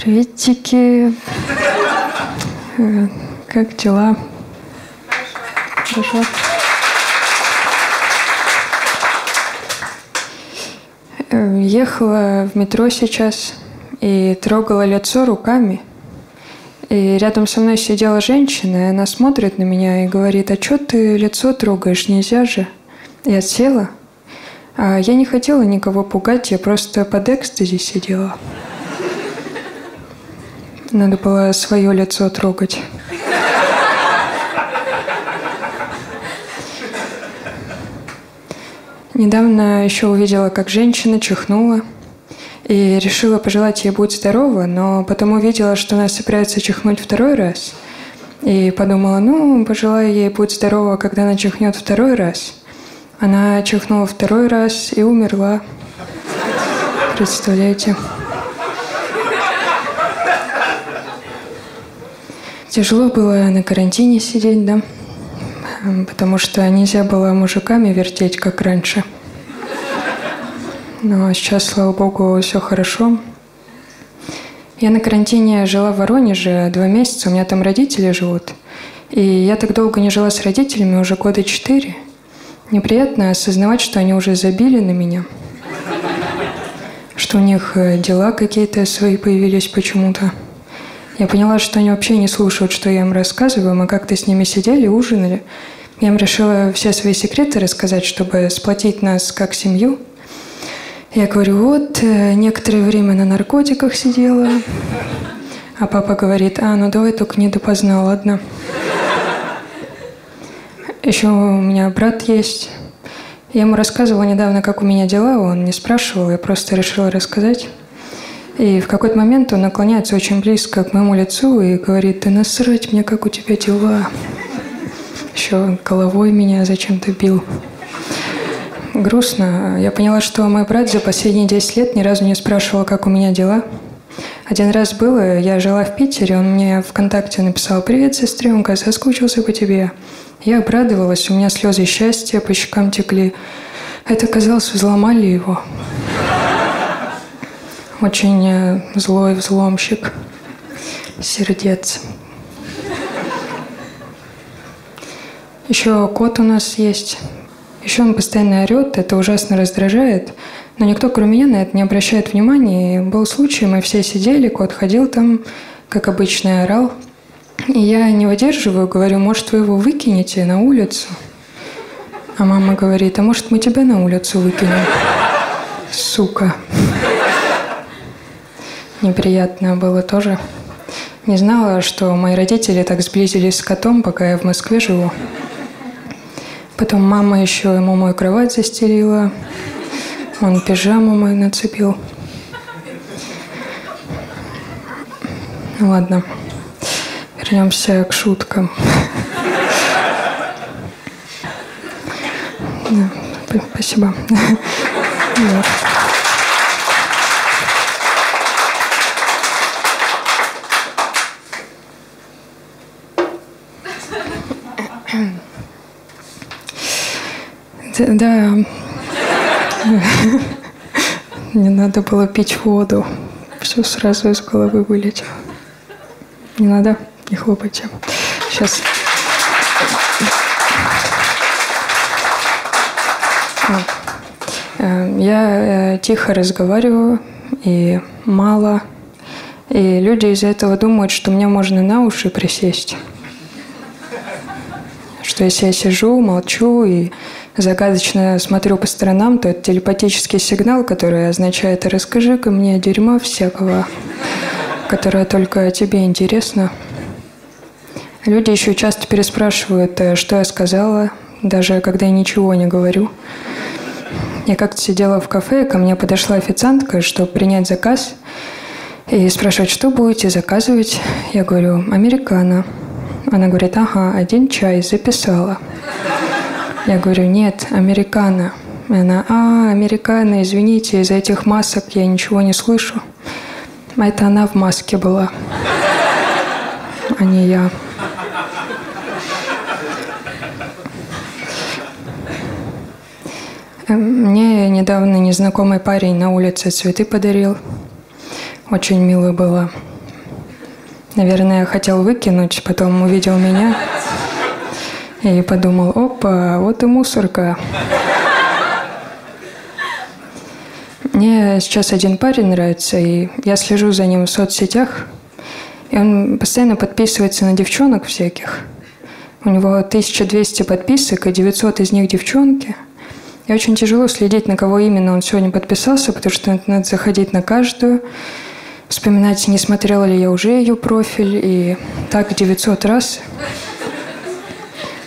Приветики. Э, Как дела? Хорошо. Э, Ехала в метро сейчас и трогала лицо руками. И рядом со мной сидела женщина, и она смотрит на меня и говорит, а что ты лицо трогаешь, нельзя же. Я села. А я не хотела никого пугать, я просто под экстази сидела. Надо было свое лицо трогать. Недавно еще увидела, как женщина чихнула. И решила пожелать ей будь здорова, но потом увидела, что она собирается чихнуть второй раз. И подумала, ну, пожелаю ей будь здорова, когда она чихнет второй раз. Она чихнула второй раз и умерла. Представляете? Тяжело было на карантине сидеть, да? Потому что нельзя было мужиками вертеть, как раньше. Но сейчас, слава богу, все хорошо. Я на карантине жила в Воронеже два месяца, у меня там родители живут. И я так долго не жила с родителями, уже года четыре. Неприятно осознавать, что они уже забили на меня. Что у них э, дела какие-то свои появились почему-то. Я поняла, что они вообще не слушают, что я им рассказываю. Мы как-то с ними сидели, ужинали. Я им решила все свои секреты рассказать, чтобы сплотить нас как семью. Я говорю, вот, э, некоторое время на наркотиках сидела. А папа говорит, а, ну давай только не допоздна, ладно? Еще у меня брат есть. Я ему рассказывала недавно, как у меня дела, он не спрашивал, я просто решила рассказать. И в какой-то момент он наклоняется очень близко к моему лицу и говорит, да насрать мне, как у тебя дела. Еще головой меня зачем-то бил. Грустно. Я поняла, что мой брат за последние 10 лет ни разу не спрашивал, как у меня дела. Один раз было, я жила в Питере, он мне ВКонтакте написал «Привет, сестренка, соскучился по тебе». Я обрадовалась, у меня слезы счастья по щекам текли. Это, казалось, взломали его. Очень э, злой взломщик сердец. Еще кот у нас есть. Еще он постоянно орет, это ужасно раздражает. Но никто, кроме меня, на это не обращает внимания. И был случай, мы все сидели, кот ходил там, как обычно, орал. И я не выдерживаю, говорю, может, вы его выкинете на улицу? А мама говорит, а может, мы тебя на улицу выкинем? Сука. Неприятно было тоже. Не знала, что мои родители так сблизились с котом, пока я в Москве живу. Потом мама еще ему мою кровать застелила. Он пижаму мою нацепил. Ну ладно, вернемся к шуткам. Спасибо. Да. Не надо было пить воду. Все сразу из головы вылетело. Не надо, не хлопайте. Сейчас. Я э, тихо разговариваю и мало. И люди из-за этого думают, что мне можно на уши присесть. Что если я сижу, молчу и загадочно смотрю по сторонам, то это телепатический сигнал, который означает «расскажи-ка мне дерьма всякого, которое только тебе интересно». Люди еще часто переспрашивают, э, что я сказала, даже когда я ничего не говорю. Я как-то сидела в кафе, ко мне подошла официантка, чтобы принять заказ, и спрашивает, что будете заказывать. Я говорю, американо. Она говорит, ага, один чай, записала. Я говорю, нет, американо. И она, а, американо, извините, из-за этих масок я ничего не слышу. А это она в маске была, а не я. Э, Мне недавно незнакомый парень на улице цветы подарил. Очень мило было. Наверное, хотел выкинуть, потом увидел меня и подумал, опа, вот и мусорка. Мне сейчас один парень нравится, и я слежу за ним в соцсетях, и он постоянно подписывается на девчонок всяких. У него 1200 подписок, и 900 из них девчонки. И очень тяжело следить, на кого именно он сегодня подписался, потому что надо заходить на каждую, вспоминать, не смотрела ли я уже ее профиль, и так 900 раз.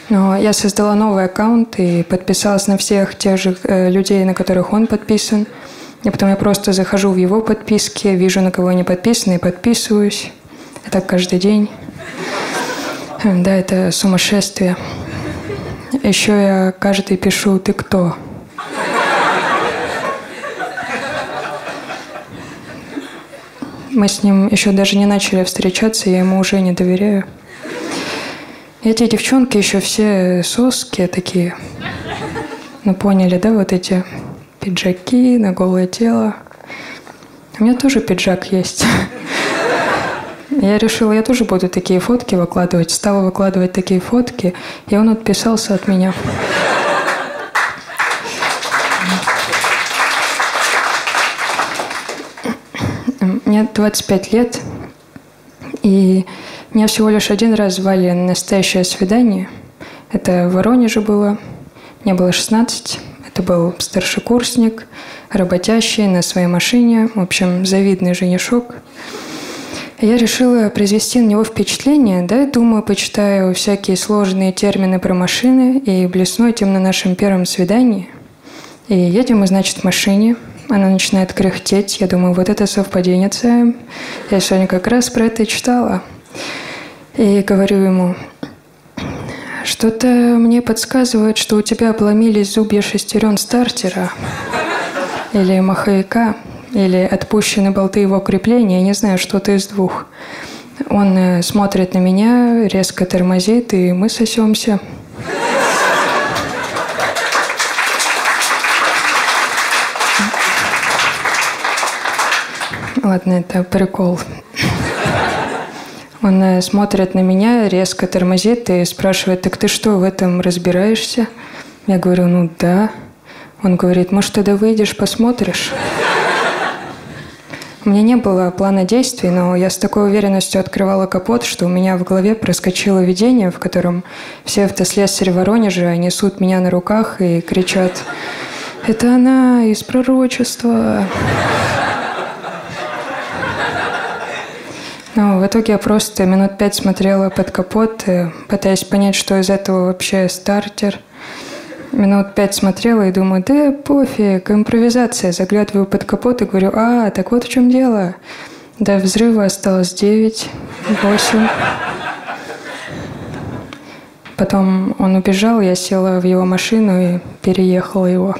Но я создала новый аккаунт и подписалась на всех тех же э, людей, на которых он подписан. И потом я просто захожу в его подписки, вижу, на кого они подписаны, и подписываюсь. И так каждый день. Да, это сумасшествие. Еще я каждый пишу «Ты кто?». Мы с ним еще даже не начали встречаться, я ему уже не доверяю. Эти девчонки еще все соски такие. Ну, поняли, да, вот эти пиджаки на голое тело. У меня тоже пиджак есть. Я решила, я тоже буду такие фотки выкладывать. Стала выкладывать такие фотки, и он отписался от меня. Мне 25 лет, и меня всего лишь один раз звали на настоящее свидание. Это в Воронеже было. Мне было 16. Это был старшекурсник, работящий на своей машине. В общем, завидный женишок. Я решила произвести на него впечатление, да, думаю, почитаю всякие сложные термины про машины и блесну этим на нашем первом свидании. И едем мы, значит, в машине – она начинает кряхтеть. Я думаю, вот это совпадение. Я сегодня как раз про это читала. И говорю ему, что-то мне подсказывает, что у тебя обломились зубья шестерен стартера или маховика, или отпущены болты его крепления, не знаю, что-то из двух. Он э, смотрит на меня, резко тормозит, и мы сосемся. Ладно, это прикол. Он смотрит на меня, резко тормозит и спрашивает, так ты что, в этом разбираешься? Я говорю, ну да. Он говорит, может, тогда выйдешь, посмотришь? У меня не было плана действий, но я с такой уверенностью открывала капот, что у меня в голове проскочило видение, в котором все автослесари Воронежа несут меня на руках и кричат «Это она из пророчества!» Ну, в итоге я просто минут пять смотрела под капот, пытаясь понять, что из этого вообще стартер. Минут пять смотрела и думаю, да пофиг, импровизация. Заглядываю под капот и говорю, а, так вот в чем дело. До взрыва осталось девять, восемь. Потом он убежал, я села в его машину и переехала его.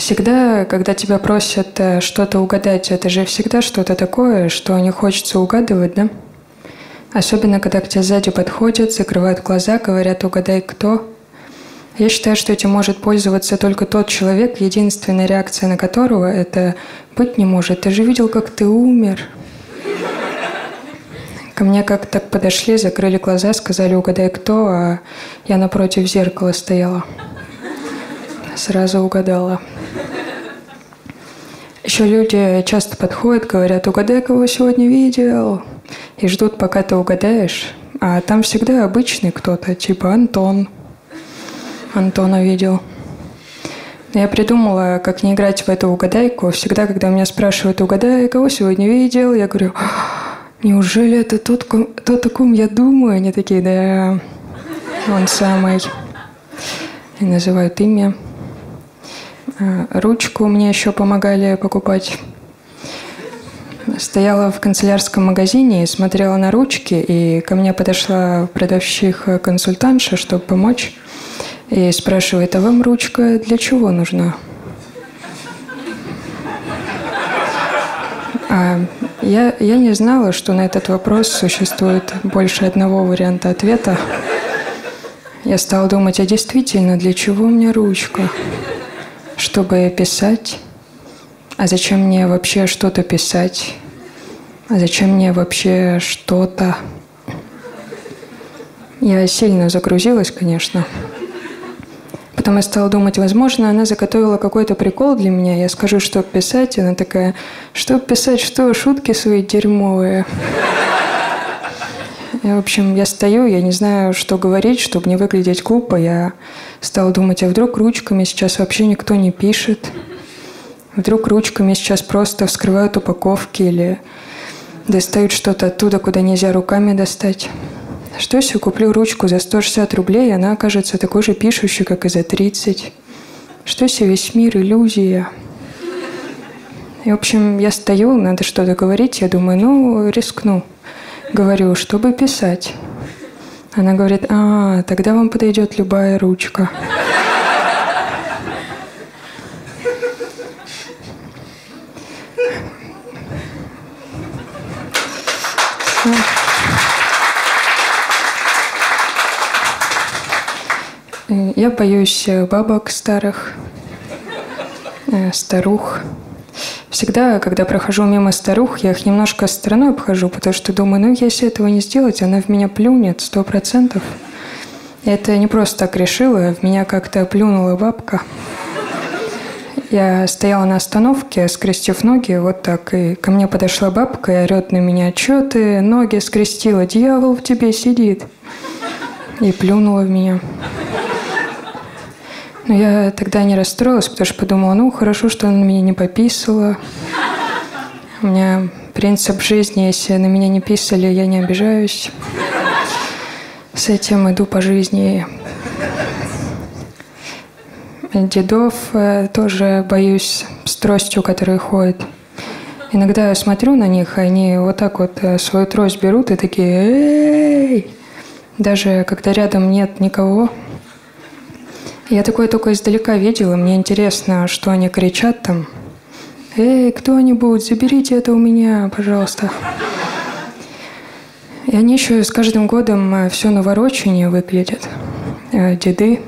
Всегда, когда тебя просят э, что-то угадать, это же всегда что-то такое, что не хочется угадывать, да? Особенно, когда к тебе сзади подходят, закрывают глаза, говорят «угадай, кто?». Я считаю, что этим может пользоваться только тот человек, единственная реакция на которого это «быть не может, ты же видел, как ты умер». Ко мне как-то подошли, закрыли глаза, сказали «угадай, кто?», а я напротив зеркала стояла. Сразу угадала. Еще люди часто подходят, говорят, угадай, кого сегодня видел, и ждут, пока ты угадаешь. А там всегда обычный кто-то, типа Антон. Антона видел. Я придумала, как не играть в эту угадайку. Всегда, когда меня спрашивают, угадай, кого сегодня видел, я говорю, неужели это тот, тот, о ком я думаю? Они такие, да, он самый. И называют имя. Э, ручку мне еще помогали покупать. Стояла в канцелярском магазине смотрела на ручки, и ко мне подошла продавщица-консультантша, чтобы помочь, и спрашивает, а вам ручка для чего нужна? А я, я не знала, что на этот вопрос существует больше одного варианта ответа. Я стала думать, а действительно, для чего мне ручка? Чтобы писать. А зачем мне вообще что-то писать? А зачем мне вообще что-то? Я сильно загрузилась, конечно. Потом я стала думать, возможно, она заготовила какой-то прикол для меня. Я скажу, что писать. Она такая, что писать, что, шутки свои дерьмовые. И, в общем, я стою, я не знаю, что говорить, чтобы не выглядеть глупо. Я стала думать, а вдруг ручками сейчас вообще никто не пишет? Вдруг ручками сейчас просто вскрывают упаковки или достают что-то оттуда, куда нельзя руками достать? Что если куплю ручку за 160 рублей, и она окажется такой же пишущей, как и за 30? Что если весь мир иллюзия? И, в общем, я стою, надо что-то говорить, я думаю, ну, рискну. Говорю, чтобы писать. Она говорит, а, тогда вам подойдет любая ручка. Я боюсь бабок старых, э, старух. Всегда, когда прохожу мимо старух, я их немножко стороной обхожу, потому что думаю, ну, если этого не сделать, она в меня плюнет сто процентов. Это не просто так решила, в меня как-то плюнула бабка. Я стояла на остановке, скрестив ноги, вот так, и ко мне подошла бабка и орет на меня, что ты ноги скрестила, дьявол в тебе сидит. И плюнула в меня. Но я тогда не расстроилась, потому что подумала, ну, хорошо, что она на меня не пописала. У меня принцип жизни, если на меня не писали, я не обижаюсь. С этим иду по жизни. Дедов э, тоже боюсь с тростью, которые ходят. Иногда я смотрю на них, они вот так вот э, свою трость берут и такие «Эй!» Даже когда рядом нет никого, я такое только издалека видела. Мне интересно, что они кричат там. «Эй, кто-нибудь, заберите это у меня, пожалуйста». И они еще с каждым годом э, все навороченнее выглядят. Э, деды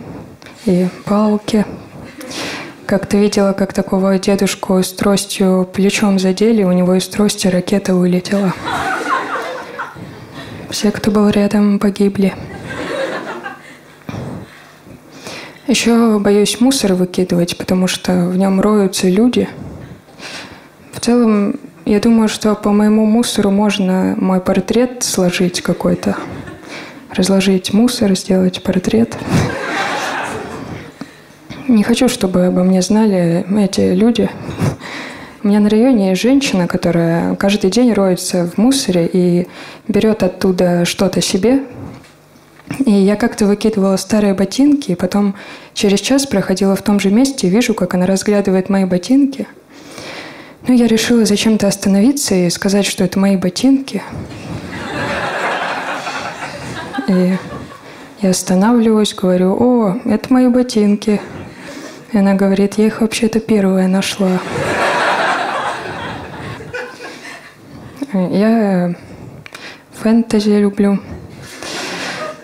и палки. Как-то видела, как такого дедушку с тростью плечом задели, у него из трости ракета вылетела. Все, кто был рядом, погибли. Еще боюсь мусор выкидывать, потому что в нем роются люди. В целом, я думаю, что по моему мусору можно мой портрет сложить какой-то. Разложить мусор, сделать портрет. Не хочу, чтобы обо мне знали эти люди. У меня на районе есть женщина, которая каждый день роется в мусоре и берет оттуда что-то себе, и я как-то выкидывала старые ботинки, и потом через час проходила в том же месте, и вижу, как она разглядывает мои ботинки. Ну, я решила зачем-то остановиться и сказать, что это мои ботинки. И я останавливаюсь, говорю, о, это мои ботинки. И она говорит, я их вообще-то первая нашла. Я фэнтези люблю.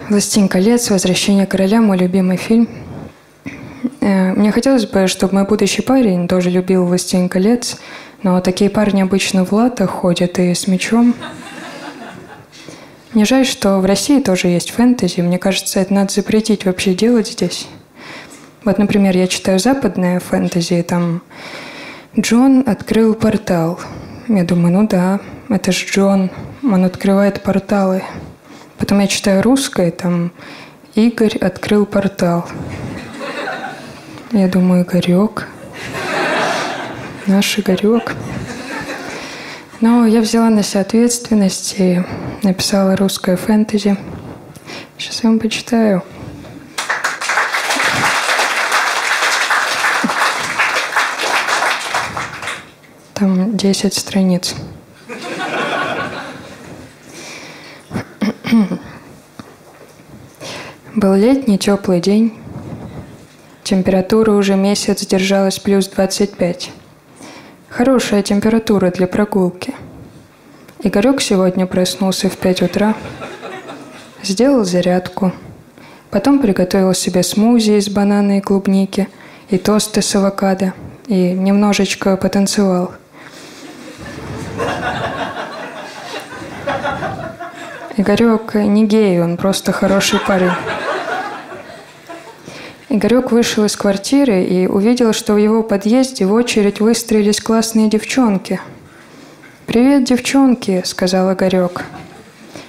«Властелин колец», «Возвращение короля» – мой любимый фильм. Э, мне хотелось бы, чтобы мой будущий парень тоже любил «Властелин колец», но такие парни обычно в латах ходят и с мечом. Мне жаль, что в России тоже есть фэнтези. Мне кажется, это надо запретить вообще делать здесь. Вот, например, я читаю западное фэнтези, там Джон открыл портал. Я думаю, ну да, это же Джон, он открывает порталы. Потом я читаю русское, там Игорь открыл портал. Я думаю, Игорек. Наш Игорек. Но я взяла на себя ответственность и написала русское фэнтези. Сейчас я вам почитаю. Там 10 страниц. Был летний теплый день. Температура уже месяц держалась плюс 25. Хорошая температура для прогулки. Игорек сегодня проснулся в 5 утра, сделал зарядку, потом приготовил себе смузи из банана и клубники и тосты с авокадо и немножечко потанцевал. Игорек не гей, он просто хороший парень. Игорек вышел из квартиры и увидел, что в его подъезде в очередь выстроились классные девчонки. «Привет, девчонки», — сказал Игорек.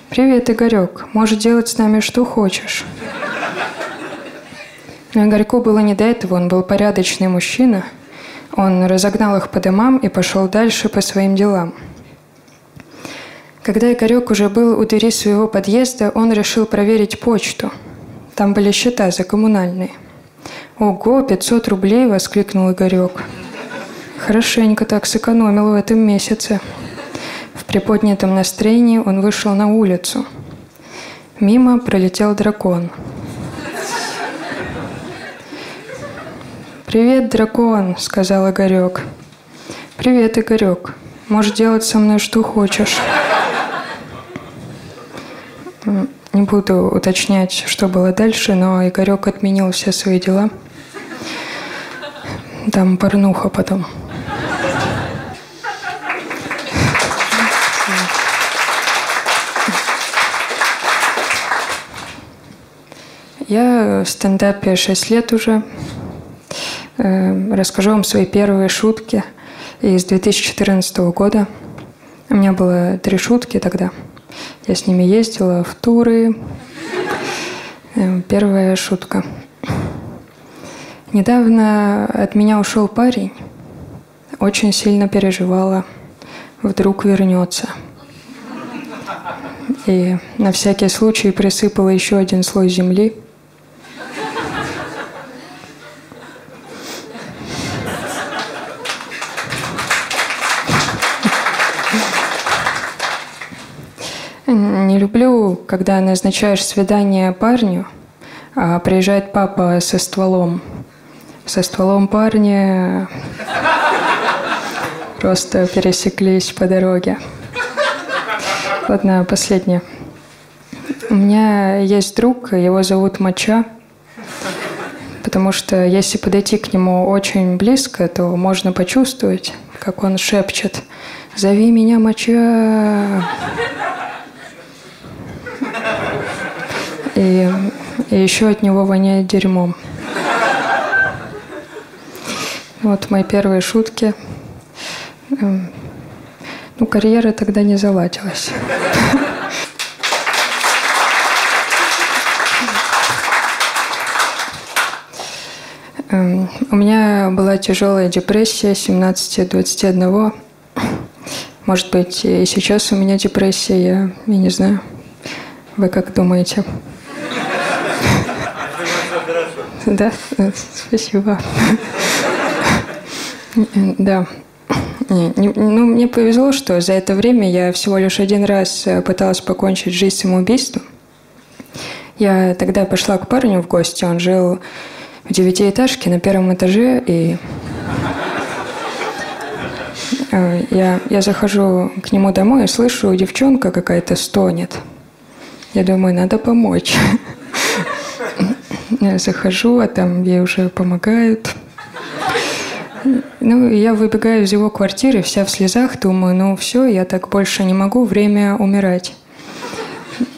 «Привет, Игорек. Можешь делать с нами что хочешь». Но Игорьку было не до этого, он был порядочный мужчина. Он разогнал их по домам и пошел дальше по своим делам. Когда Игорек уже был у двери своего подъезда, он решил проверить почту. Там были счета за коммунальные – «Ого, 500 рублей!» – воскликнул Игорек. Хорошенько так сэкономил в этом месяце. В приподнятом настроении он вышел на улицу. Мимо пролетел дракон. «Привет, дракон!» – сказал Игорек. «Привет, Игорек. Можешь делать со мной что хочешь». Не буду уточнять, что было дальше, но Игорек отменил все свои дела – там порнуха потом. Я в стендапе 6 лет уже. Э, расскажу вам свои первые шутки из 2014 года. У меня было три шутки тогда. Я с ними ездила в туры. Э, первая шутка – Недавно от меня ушел парень. Очень сильно переживала. Вдруг вернется. И на всякий случай присыпала еще один слой земли. Не люблю, когда назначаешь свидание парню, а приезжает папа со стволом – со стволом парня просто пересеклись по дороге. Ладно, последнее. У меня есть друг, его зовут Мача, потому что если подойти к нему очень близко, то можно почувствовать, как он шепчет «Зови меня, Мача!» И, и еще от него воняет дерьмом. Вот мои первые шутки. Эм, ну, карьера тогда не заладилась. Эм, у меня была тяжелая депрессия 17-21. Может быть, и сейчас у меня депрессия, я, я не знаю. Вы как думаете? Да, спасибо. Да. Ну, мне повезло, что за это время я всего лишь один раз э, пыталась покончить жизнь самоубийством. Я тогда пошла к парню в гости, он жил в девятиэтажке на первом этаже, и э, я, я захожу к нему домой и слышу, девчонка какая-то стонет. Я думаю, надо помочь. Я захожу, а там ей уже помогают. Ну, я выбегаю из его квартиры, вся в слезах, думаю, ну все, я так больше не могу, время умирать.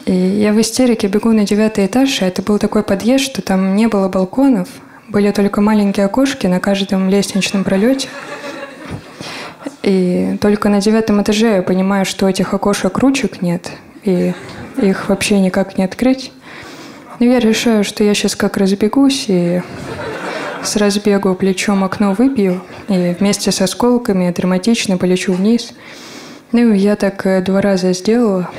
И я в истерике бегу на девятый этаж, а это был такой подъезд, что там не было балконов, были только маленькие окошки на каждом лестничном пролете. И только на девятом этаже я понимаю, что этих окошек ручек нет, и их вообще никак не открыть. Но я решаю, что я сейчас как разбегусь и с разбегу плечом окно выбью и вместе с осколками драматично полечу вниз. Ну, я так э, два раза сделала.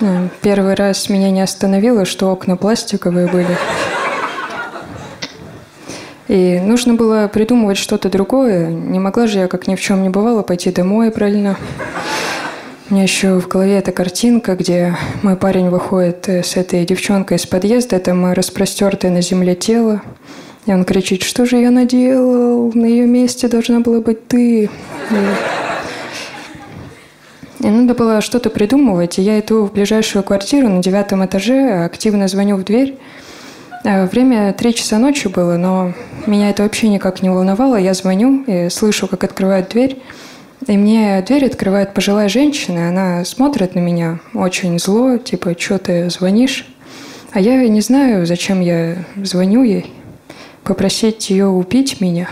Э, первый раз меня не остановило, что окна пластиковые были. И нужно было придумывать что-то другое. Не могла же я, как ни в чем не бывало, пойти домой правильно. У меня еще в голове эта картинка, где мой парень выходит э, с этой девчонкой из подъезда, там распростертое на земле тело. И он кричит, что же я наделал? На ее месте должна была быть ты. И, надо было что-то придумывать. И я иду в ближайшую квартиру на девятом этаже, активно звоню в дверь. А время три часа ночи было, но меня это вообще никак не волновало. Я звоню и слышу, как открывают дверь. И мне дверь открывает пожилая женщина, она смотрит на меня очень зло, типа, что ты звонишь? А я не знаю, зачем я звоню ей. Попросить ее убить меня.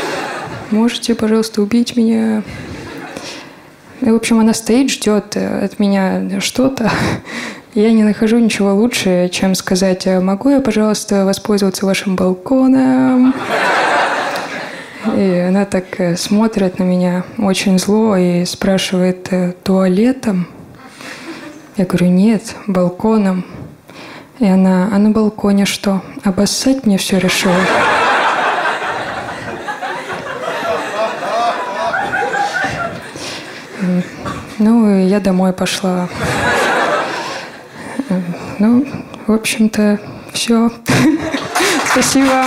Можете, пожалуйста, убить меня? И, в общем, она стоит, ждет от меня что-то. Я не нахожу ничего лучше, чем сказать, «А могу я, пожалуйста, воспользоваться вашим балконом? И она так э, смотрит на меня очень зло и спрашивает, «Э, туалетом? Я говорю, нет, балконом. И она, а на балконе что? Обоссать мне все решила? Ну, и я домой пошла. Ну, в общем-то, все. Спасибо.